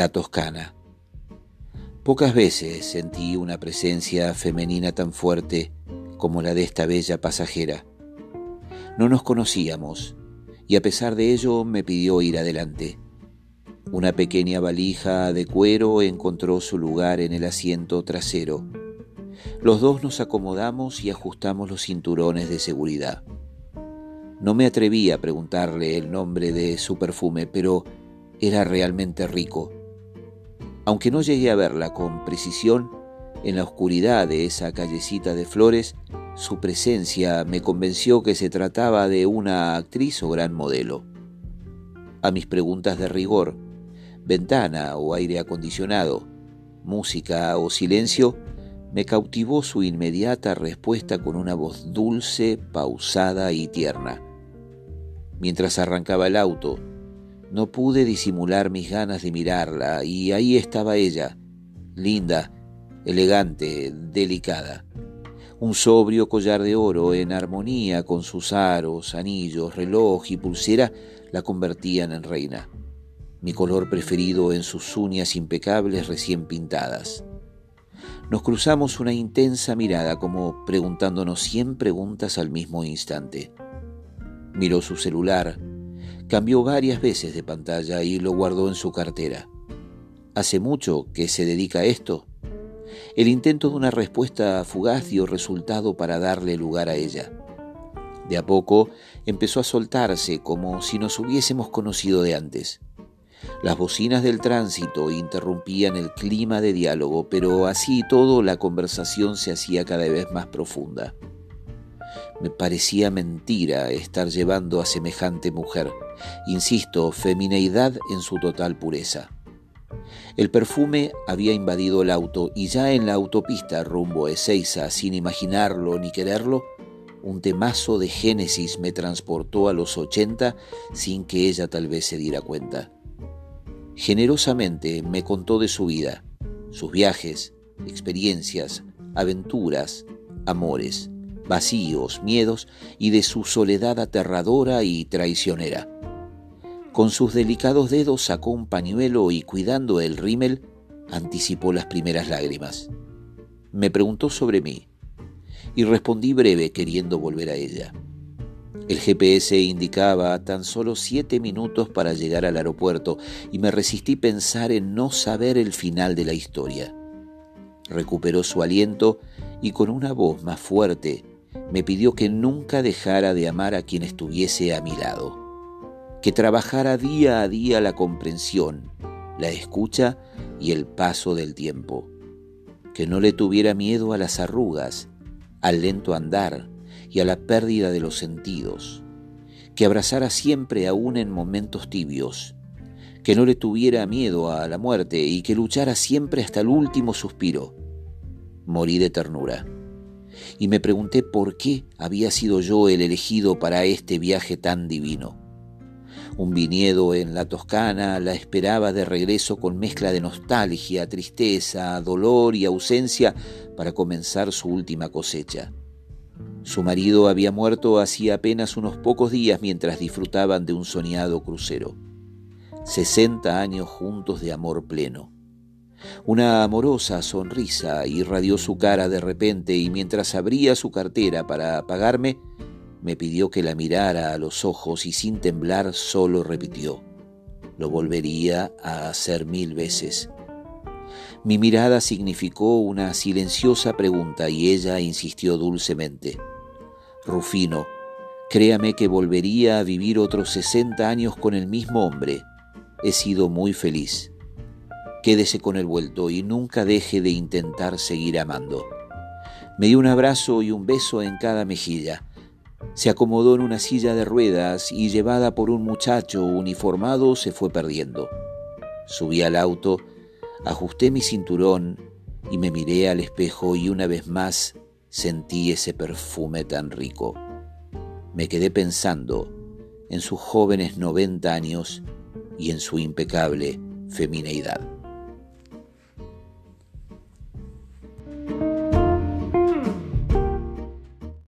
la Toscana. Pocas veces sentí una presencia femenina tan fuerte como la de esta bella pasajera. No nos conocíamos y a pesar de ello me pidió ir adelante. Una pequeña valija de cuero encontró su lugar en el asiento trasero. Los dos nos acomodamos y ajustamos los cinturones de seguridad. No me atreví a preguntarle el nombre de su perfume, pero era realmente rico. Aunque no llegué a verla con precisión, en la oscuridad de esa callecita de flores, su presencia me convenció que se trataba de una actriz o gran modelo. A mis preguntas de rigor, ventana o aire acondicionado, música o silencio, me cautivó su inmediata respuesta con una voz dulce, pausada y tierna. Mientras arrancaba el auto, no pude disimular mis ganas de mirarla y ahí estaba ella, linda, elegante, delicada. Un sobrio collar de oro en armonía con sus aros, anillos, reloj y pulsera la convertían en reina. Mi color preferido en sus uñas impecables recién pintadas. Nos cruzamos una intensa mirada como preguntándonos cien preguntas al mismo instante. Miró su celular, cambió varias veces de pantalla y lo guardó en su cartera. ¿Hace mucho que se dedica a esto? El intento de una respuesta fugaz dio resultado para darle lugar a ella. De a poco empezó a soltarse como si nos hubiésemos conocido de antes. Las bocinas del tránsito interrumpían el clima de diálogo, pero así y todo la conversación se hacía cada vez más profunda. Me parecía mentira estar llevando a semejante mujer. Insisto, femineidad en su total pureza. El perfume había invadido el auto y ya en la autopista rumbo a Ezeiza, sin imaginarlo ni quererlo, un temazo de Génesis me transportó a los ochenta sin que ella tal vez se diera cuenta. Generosamente me contó de su vida, sus viajes, experiencias, aventuras, amores vacíos, miedos y de su soledad aterradora y traicionera. Con sus delicados dedos sacó un pañuelo y cuidando el rímel, anticipó las primeras lágrimas. Me preguntó sobre mí y respondí breve queriendo volver a ella. El GPS indicaba tan solo siete minutos para llegar al aeropuerto y me resistí pensar en no saber el final de la historia. Recuperó su aliento y con una voz más fuerte me pidió que nunca dejara de amar a quien estuviese a mi lado, que trabajara día a día la comprensión, la escucha y el paso del tiempo, que no le tuviera miedo a las arrugas, al lento andar y a la pérdida de los sentidos, que abrazara siempre aún en momentos tibios, que no le tuviera miedo a la muerte y que luchara siempre hasta el último suspiro. Morí de ternura y me pregunté por qué había sido yo el elegido para este viaje tan divino. Un viñedo en la Toscana la esperaba de regreso con mezcla de nostalgia, tristeza, dolor y ausencia para comenzar su última cosecha. Su marido había muerto hacía apenas unos pocos días mientras disfrutaban de un soñado crucero. Sesenta años juntos de amor pleno. Una amorosa sonrisa irradió su cara de repente y mientras abría su cartera para pagarme, me pidió que la mirara a los ojos y sin temblar solo repitió, lo volvería a hacer mil veces. Mi mirada significó una silenciosa pregunta y ella insistió dulcemente, Rufino, créame que volvería a vivir otros sesenta años con el mismo hombre. He sido muy feliz. Quédese con el vuelto y nunca deje de intentar seguir amando. Me dio un abrazo y un beso en cada mejilla. Se acomodó en una silla de ruedas y llevada por un muchacho uniformado se fue perdiendo. Subí al auto, ajusté mi cinturón y me miré al espejo y una vez más sentí ese perfume tan rico. Me quedé pensando en sus jóvenes noventa años y en su impecable femineidad.